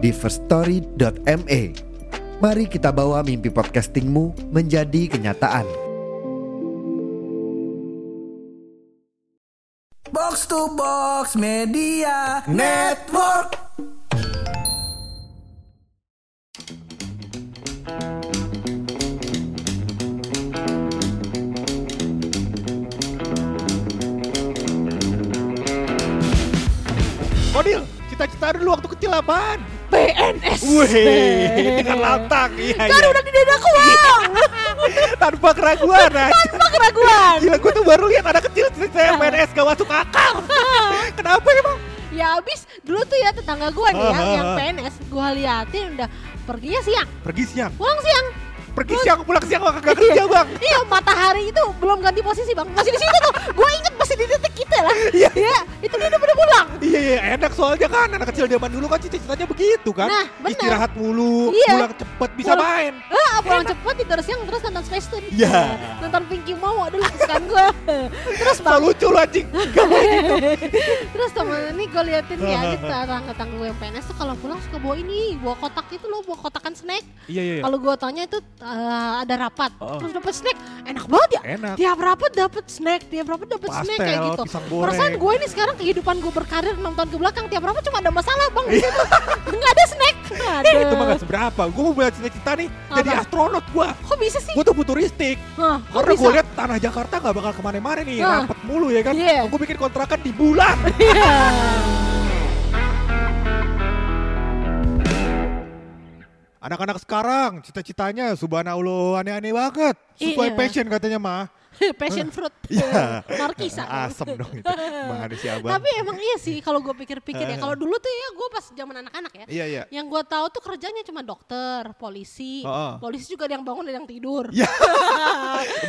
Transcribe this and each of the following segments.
di firststory.me. Mari kita bawa mimpi podcastingmu menjadi kenyataan. Box to Box Media Network. Kodil, cita-cita dulu waktu kecil apaan? PNS. Wih, dengan lantang. Iya, Kan iya. udah di dadaku bang. Tanpa keraguan aja. Tanpa keraguan. Gila, gue tuh baru lihat anak kecil cita-cita PNS gak masuk akal. Kenapa emang? ya abis dulu tuh ya tetangga gue nih ya yang. PNS gue liatin udah perginya siang Pergi siang. pulang siang Pergi siang, pulang siang gak kerja bang. iya matahari itu belum ganti posisi bang masih di situ tuh gue inget masih di titik kita lah Iya. ya Iya, enak soalnya kan anak kecil zaman dulu kan cita-citanya begitu kan. Nah, benar. Istirahat mulu, Iya. pulang cepet bisa Pulang- main. ah pulang cepet tidur siang terus nonton Space Tune Iya. nonton Pinky Mau aduh kesukaan gue terus So bang lucu lu anjing. Gitu. Terus temen ini gue liatin ya di tetangga-tetangga gue yang PNS tuh kalau pulang suka bawa ini, bawa kotak itu loh, bawa kotakan snack. Iya, iya, iya. Kalau gue tanya itu eh, ada rapat, Oh. terus dapat snack, enak banget ya. Enak. Tiap rapat dapat snack, tiap rapat dapat snack kayak Pastel, gitu. pisang goreng. Perasaan gue ini sekarang kehidupan gue berkarir 6 tahun ke belakang tiap rapat cuma ada masalah bang. Iya. Nggak ada snack. Eh, itu mah Aduh. gak seberapa. Gue mau punya cita-cita nih. Jadi Apa? astronot gue. Kok bisa sih? Gue tuh futuristik. Hah, kok Karena gue lihat tanah Jakarta gak bakal ke mana-mana nih, Ah. rapet mulu ya kan. Iya. Gue bikin kontrakan di bulan. Iya. Anak-anak sekarang cita-citanya subhanallah aneh-aneh banget. Sesuai Iya. passion katanya mah. Passion fruit. Iya. Markisa. Asem dong itu. Mana sih abang? Tapi emang iya sih kalau gue pikir-pikir ya. Kalau dulu tuh ya gue pas zaman anak-anak ya. Iya, iya. Yang gue tahu tuh kerjanya cuma dokter, polisi. Oh, oh. Polisi juga ada yang bangun ada yang tidur. Ya.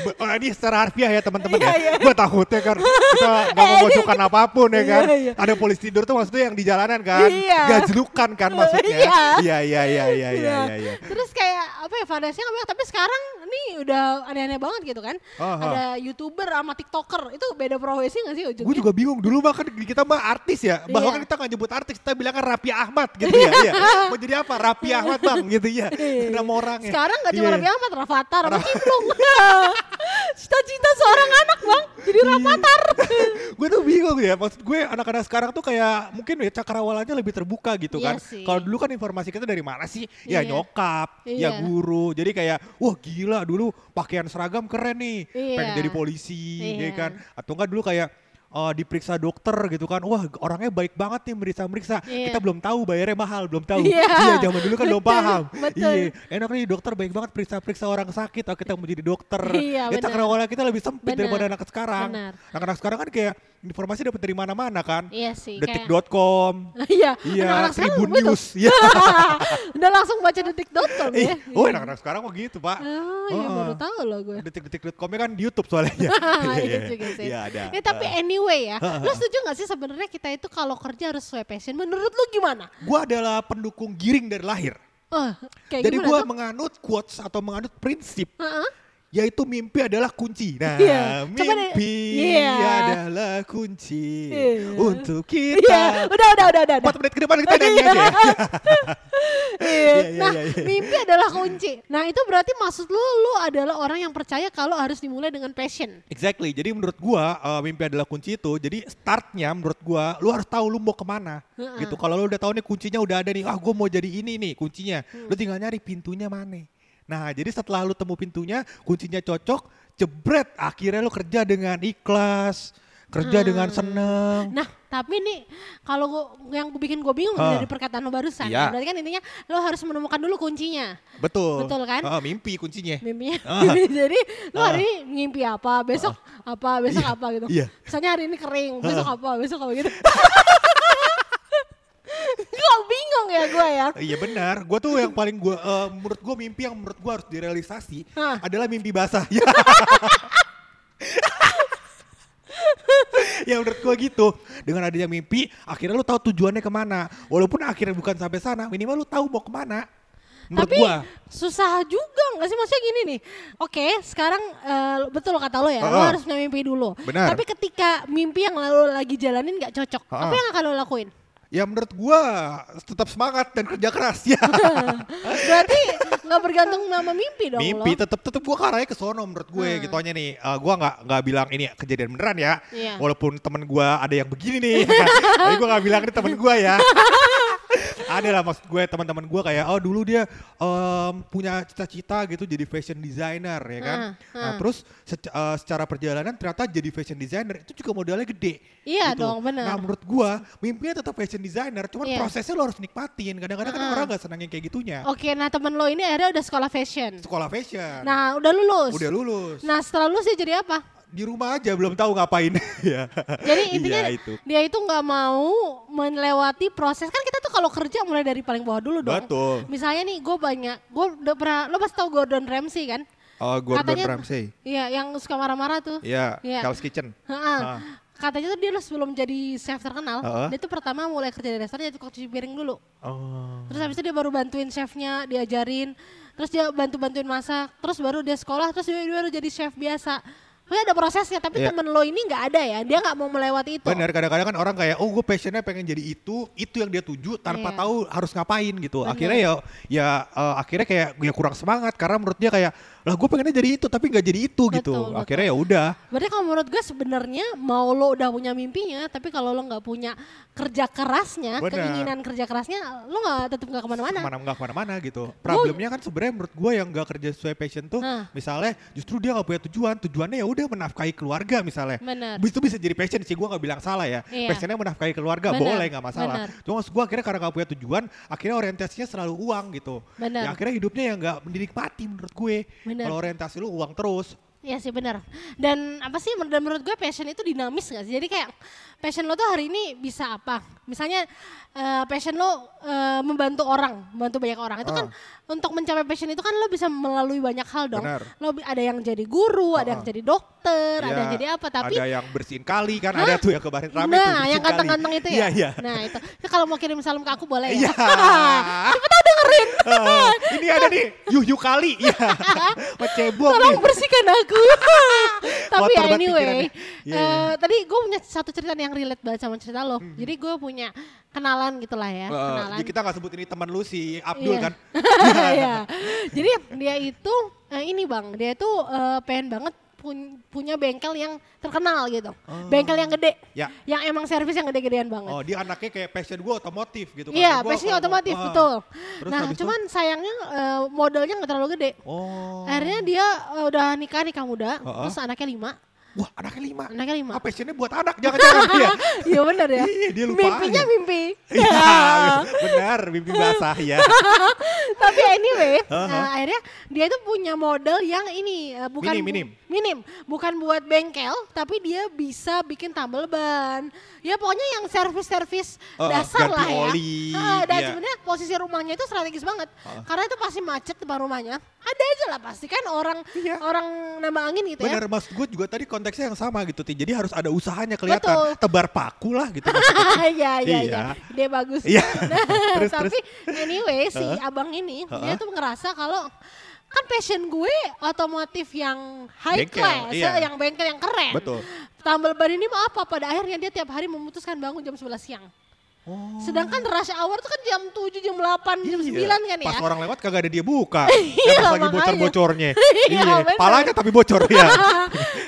Be- oh, ini secara harfiah ya teman-teman Iya, ya. iya. Gue takutnya kan kita nggak memojokkan apa pun ya kan. Iya, iya. Ada polisi tidur tuh maksudnya yang di jalanan kan. Iya. Gajlukan kan maksudnya. Iya. Iya iya iya iya iya Iya. iya. iya. Terus kayak apa ya banyak. Tapi sekarang nih udah aneh-aneh banget gitu kan. Oh. Ada youtuber sama tiktoker itu beda profesi nggak sih ujungnya? Gue juga bingung dulu mah kan di kita mah artis ya. Bahwa Iya. kan kita nggak nyebut artis, kita bilang kan Raffi Ahmad gitu ya. Iya. Mau jadi apa? Raffi Ahmad bang gitu ya. Nama orangnya. Sekarang nggak cuma Iya. Raffi Ahmad, Rafathar, Cimplung. Cita-cita seorang anak bang, jadi Iya. Rafathar. gue tuh bingung ya. Maksud gue anak-anak sekarang tuh kayak mungkin ya cakrawalanya lebih terbuka gitu Iya kan. Kalau dulu kan informasi kita dari mana sih? Ya Iya. nyokap, ya Iya. guru. Jadi kayak wah gila dulu pakaian seragam keren nih. Iya. Pengen jadi polisi Iya. ya kan. Atau enggak dulu kayak eh, diperiksa dokter gitu kan. Wah orangnya baik banget nih meriksa-meriksa. Iya. Kita belum tahu bayarnya mahal, belum tahu. Iya. zaman dulu kan belum paham. Iya. Enak nih dokter baik banget periksa-periksa orang sakit. Oh kita mau jadi dokter. Iya, ya cakrawala kita lebih sempit Benar. daripada anak sekarang. Anak-anak sekarang kan kayak informasi dapat dari mana-mana kan. Iya sih. kayak- Detik.com. Iya, Iya, Tribun. News. Iya. Udah langsung baca detik.com Eh, ya. oh anak-anak sekarang kok gitu, Pak. Oh iya Oh. baru tahu loh gue. Detik-detik.com kan di YouTube soalnya. Iya juga sih. Iya, ada. Ya, tapi anyway ya, lu setuju gak sih sebenarnya kita itu kalau kerja harus sesuai passion? Menurut lu gimana? Gua adalah pendukung giring dari lahir. Oh, kayak Jadi tuh? menganut quotes atau menganut prinsip Heeh. Yaitu mimpi adalah kunci. Nah, Iya. Coba deh. mimpi Iya. adalah kunci Iya. untuk Iya, kita. udah udah udah udah. Empat menit ke depan kita nyanyi aja ya. Iya. Iya, iya, Nah, iya, iya. mimpi adalah kunci. Nah, itu berarti maksud lu lu adalah orang yang percaya kalau harus dimulai dengan passion. Exactly. Jadi menurut gua uh, mimpi adalah kunci itu. Jadi startnya menurut gua lu harus tahu lu mau ke mana. Heeh. Gitu. Kalau lu udah tahu nih kuncinya udah ada nih. Ah gua mau jadi ini nih kuncinya. Hmm. Lu tinggal nyari pintunya mana. Nah jadi setelah lu temu pintunya, kuncinya cocok, jebret. Akhirnya lu kerja dengan ikhlas, kerja dengan seneng. Nah, tapi nih kalau gua, yang bikin gue bingung Ah. dari perkataan lo barusan, Iya. berarti kan intinya lo harus menemukan dulu kuncinya. Betul. Betul kan? Ah, mimpi kuncinya. Mimpinya. Ah. Jadi lo Ah. hari ini ngimpi apa, besok apa, besok Iya, apa gitu. iya. Misalnya hari ini kering, besok Ah. apa, besok apa gitu. Ya? kayak gue ya. Iya benar, gue tuh yang paling gue, menurut gue mimpi yang menurut gue harus direalisasi Hah. adalah mimpi basah. ya menurut gue gitu, dengan adanya mimpi, akhirnya lu tahu tujuannya ke mana. Walaupun akhirnya bukan sampai sana, minimal lu tahu mau ke mana. Menurut Tapi gue. susah juga nggak sih maksudnya gini nih. Oke, sekarang eh, betul kata lo ya, lo Heeh. harus punya mimpi dulu. Benar. Tapi ketika mimpi yang lo lagi jalanin nggak cocok, apa Heeh. yang akan lo lakuin? Ya menurut gue tetap semangat dan kerja keras ya. Berarti nggak bergantung sama mimpi dong mimpi tetap tetap gue arahnya ke sono menurut gue Hmm. gitu aja nih Eh, gue nggak nggak bilang ini kejadian beneran ya Iya. walaupun temen gue ada yang begini nih kan. tapi gue nggak bilang ini temen gue ya ada lah maksud gue teman-teman gue kayak oh dulu dia em, punya cita-cita gitu jadi fashion designer ya kan Hmm, nah hmm. terus sec- eh, secara perjalanan ternyata jadi fashion designer itu juga modalnya gede Iya gitu. dong, benar. nah menurut gue mimpinya tetap fashion designer cuman Iya. prosesnya lo harus nikmatin kadang-kadang kan Hmm. orang nggak senang yang kayak gitunya Oke, nah temen lo ini akhirnya udah sekolah fashion. sekolah fashion Nah, udah lulus. udah lulus Nah, setelah lulus dia jadi apa? di rumah aja belum tahu ngapain ya Jadi intinya Iya, itu dia itu nggak mau melewati proses kan kalau kerja mulai dari paling bawah dulu dong. Betul. Misalnya nih gue banyak, gue udah pernah, lo pasti tau Gordon Ramsay kan? oh Gordon Katanya- Ramsay Iya, yang suka marah-marah tuh. ya Iya. Hell's Kitchen Ha-ha. Ah. Katanya tuh dia sebelum jadi chef terkenal, Heeh. dia tuh pertama mulai kerja di restoran jadi tukang cuci piring dulu. oh Terus habis itu dia baru bantuin chefnya, diajarin. Terus dia bantu-bantuin masak. Terus baru dia sekolah, terus dia baru jadi chef biasa. Pokoknya ada prosesnya, tapi Iya. temen lo ini nggak ada ya. Dia nggak mau melewati itu. Benar, kadang-kadang kan orang kayak, oh gue passionnya pengen jadi itu, itu yang dia tuju tanpa Iya. tahu harus ngapain gitu. Benar. Akhirnya ya, ya eh, akhirnya kayak ya kurang semangat karena menurut dia kayak, lah gue pengennya jadi itu tapi nggak jadi itu gitu. Betul. Akhirnya ya udah. Berarti kalau menurut gue sebenarnya mau lo udah punya mimpinya, tapi kalau lo nggak punya kerja kerasnya, Benar. keinginan kerja kerasnya, lo nggak tetap nggak ke mana-mana. ke mana nggak ke mana-mana gitu. Problemnya kan sebenarnya menurut gue yang nggak kerja sesuai passion tuh, Hah. misalnya justru dia nggak punya tujuan, tujuannya ya udah menafkahi keluarga misalnya. Benar. Itu bisa jadi passion sih, gue nggak bilang salah ya. Iya. Passionnya menafkahi keluarga Benar, boleh nggak masalah. benar. Cuma gue akhirnya karena nggak punya tujuan, akhirnya orientasinya selalu uang gitu. Benar. Ya akhirnya hidupnya yang nggak dinikmati menurut gue. Benar. Kalau orientasi lu uang terus. Iya sih benar. Dan apa sih dan menurut gue passion itu dinamis gak sih? Jadi kayak passion lo tuh hari ini bisa apa? Misalnya eh, passion lo eh, membantu orang, membantu banyak orang. Itu kan untuk mencapai passion itu kan lo bisa melalui banyak hal dong. Benar. Lo ada yang jadi guru, ada yang Ah. jadi dokter, ada Ya, yang jadi apa. Tapi ada yang bersihin kali kan, Hah? ada tuh yang kemarin rame tuh nah, yang ganteng-ganteng itu ya. Iya, iya. Nah, itu. Kalau mau kirim salam ke aku boleh ya. Iya. dengerin. Ah, ini ada nih, yuh yuh kali. Iya. Macebong Tolong nih. bersihkan aku. Tapi ya banget anyway, pikirannya. Iya, eh, iya. tadi gue punya satu cerita yang relate banget sama cerita lo. Jadi gue punya kenalan gitu lah ya, Eh, kenalan. jadi kita nggak sebut ini teman lu si Abdul Iya. kan. Iya. Jadi dia itu eh, ini bang, dia itu eh, pengen banget punya bengkel yang terkenal gitu, bengkel yang gede, Ya. yang emang servis yang gede-gedean banget. Oh dia anaknya kayak passion gue otomotif gitu kan. Iya, passionnya kalau mau- otomotif ah. betul. Terus nah, habis itu? cuman sayangnya eh, modelnya nggak terlalu gede. Oh. Akhirnya dia eh, udah nikah nikah muda, Heeh. terus anaknya lima, Wah anaknya lima. anaknya lima. Ah, passionnya buat anak jangan-jangan dia. Iya benar ya. Iya, dia lupa Mimpinya aja. mimpi. Iya benar mimpi basah ya. Tapi anyway, Heeh. nah, akhirnya dia itu punya model yang ini eh, bukan Minim, bu- minim. minim, bukan buat bengkel, tapi dia bisa bikin tambal ban. Ya pokoknya yang servis-servis Oh, dasar lah ya. oli, Ah, dan iya. sebenarnya posisi rumahnya itu strategis banget. Karena itu pasti macet depan rumahnya. Ada aja lah pasti kan orang Iya. orang nambah angin gitu Bener ya. mas gue juga tadi konteksnya yang sama gitu Ti. Jadi harus ada usahanya kelihatan. Betul. Tebar paku lah gitu. Iya iya Iya. iya. Dia bagus. Iya. Nah, Terus, tapi anyway si abang ini dia Heeh. tuh ngerasa kalau kan passion gue otomotif yang high Bengkel, class, iya. ya, yang bengkel yang keren. Betul. Tambal ban ini mau apa? Pada akhirnya dia tiap hari memutuskan bangun jam 11 siang. Oh. Sedangkan rush hour tuh kan jam 7, jam 8, jam 9 Iya. kan ya. Pas orang lewat kagak ada dia buka. Iya, pas lagi bocor-bocornya. Iya, bener. Palanya tapi bocor ya.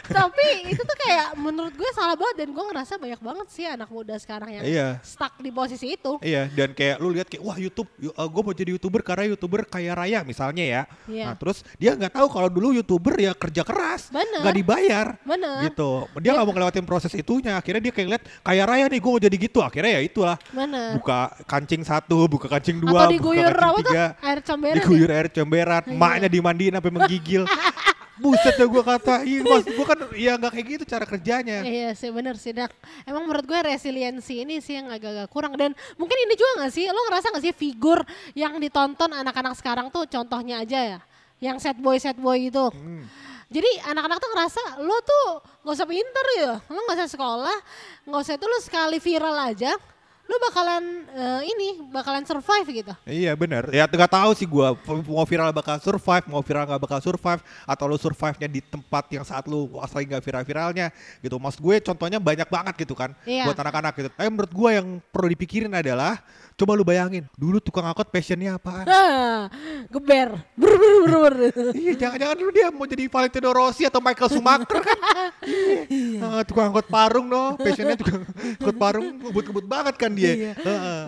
Tapi itu tuh kayak menurut gue salah banget dan gue ngerasa banyak banget sih anak muda sekarang yang Iya. stuck di posisi itu. Iya, dan kayak lu lihat kayak wah YouTube, gue mau jadi youtuber karena youtuber kaya raya misalnya ya. Iya. Nah terus dia nggak tahu kalau dulu youtuber ya kerja keras, Bener. nggak dibayar. Bener. Gitu. Dia nggak mau ngelewatin proses itunya. Akhirnya dia kayak lihat kaya raya nih, gue mau jadi gitu. Akhirnya ya itulah. Bener. Buka kancing satu, buka kancing dua, Atau diguyur buka kancing apa tuh? tiga. Air comberan. Diguyur ya? air comberan, Iya. maknya dimandiin sampai menggigil. Buset ya gue katain, mas gue kan ya nggak kayak gitu cara kerjanya. Iya sih bener sih Dak. Emang menurut gue resiliensi ini sih yang agak-agak kurang. Dan mungkin ini juga gak sih, lo ngerasa gak sih figur yang ditonton anak-anak sekarang tuh contohnya aja ya. Yang sad boy, sad boy itu. Hmm. Jadi anak-anak tuh ngerasa lo tuh gak usah pinter ya. Lo gak usah sekolah, gak usah itu lo sekali viral aja. Lo bakalan eh, ini, bakalan survive gitu. Iya bener, ya nggak tahu sih gue mau viral bakal survive, mau viral nggak bakal survive, atau lu survive-nya di tempat yang saat lu asli nggak viral-viralnya gitu. Maksud gue contohnya banyak banget gitu kan, Iya. buat anak-anak gitu. Tapi menurut gue yang perlu dipikirin adalah, coba lu bayangin, dulu tukang angkot passionnya apaan? Nah, geber. Brr, brr, brr, brr. iya jangan-jangan dulu dia mau jadi Valentino Rossi atau Michael Schumacher kan? iya. Ah, tukang angkot parung no, passionnya tukang angkot parung ngebut-ngebut banget kan dia. Iya.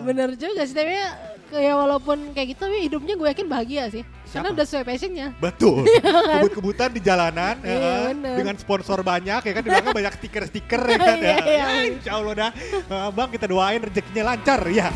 Bener juga sih, tapi ya kayak walaupun kayak gitu tapi hidupnya gue yakin bahagia sih. Karena Siapa? udah sesuai passionnya. Betul. Kebut-kebutan di jalanan Iya, ya, bener. dengan sponsor banyak ya kan di belakang banyak stiker-stiker ya kan. Iya, ya. iya. Ya, insya Allah dah. Bang kita doain rezekinya lancar ya.